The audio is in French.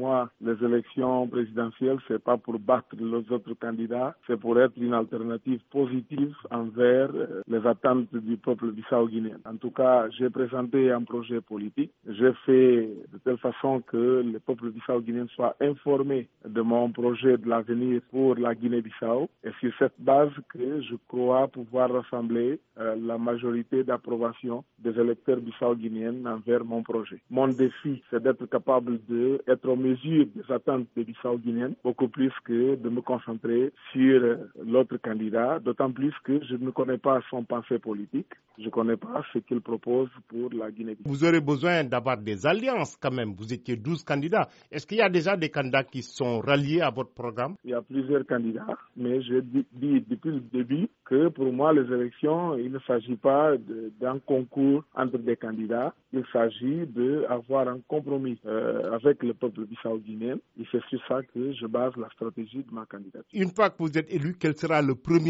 moi, les élections présidentielles, c'est pas pour battre les autres candidats, c'est pour être une alternative positive envers euh, les attentes du peuple bissau-guinéen. En tout cas, j'ai présenté un projet politique. J'ai fait de telle façon que le peuple bissau-guinéen soit informé de mon projet de l'avenir pour la Guinée-Bissau. Et sur cette base que je crois pouvoir rassembler euh, la majorité d'approbation des électeurs bissau-guinéens envers mon projet. Mon défi, c'est d'être capable d'être en mesure des attentes des bissau-guinéens, beaucoup plus que de me concentrer sur euh, l'autre candidat, d'autant plus que je ne connais pas son pensée politique, je ne connais pas ce qu'il propose pour la Guinée-Bissau. Vous aurez besoin d'avoir des alliances quand même. Vous étiez 12 candidats. Est-ce qu'il y a déjà des candidats qui sont ralliés à votre programme? Il y a plusieurs candidats, mais je dis depuis le début que pour moi, les élections, il ne s'agit pas d'un concours entre des candidats, il s'agit d'avoir un compromis euh, avec le peuple bissau-guinéen et c'est sur ça que je base la stratégie de ma candidature. Une fois que vous êtes élu, quel sera le premier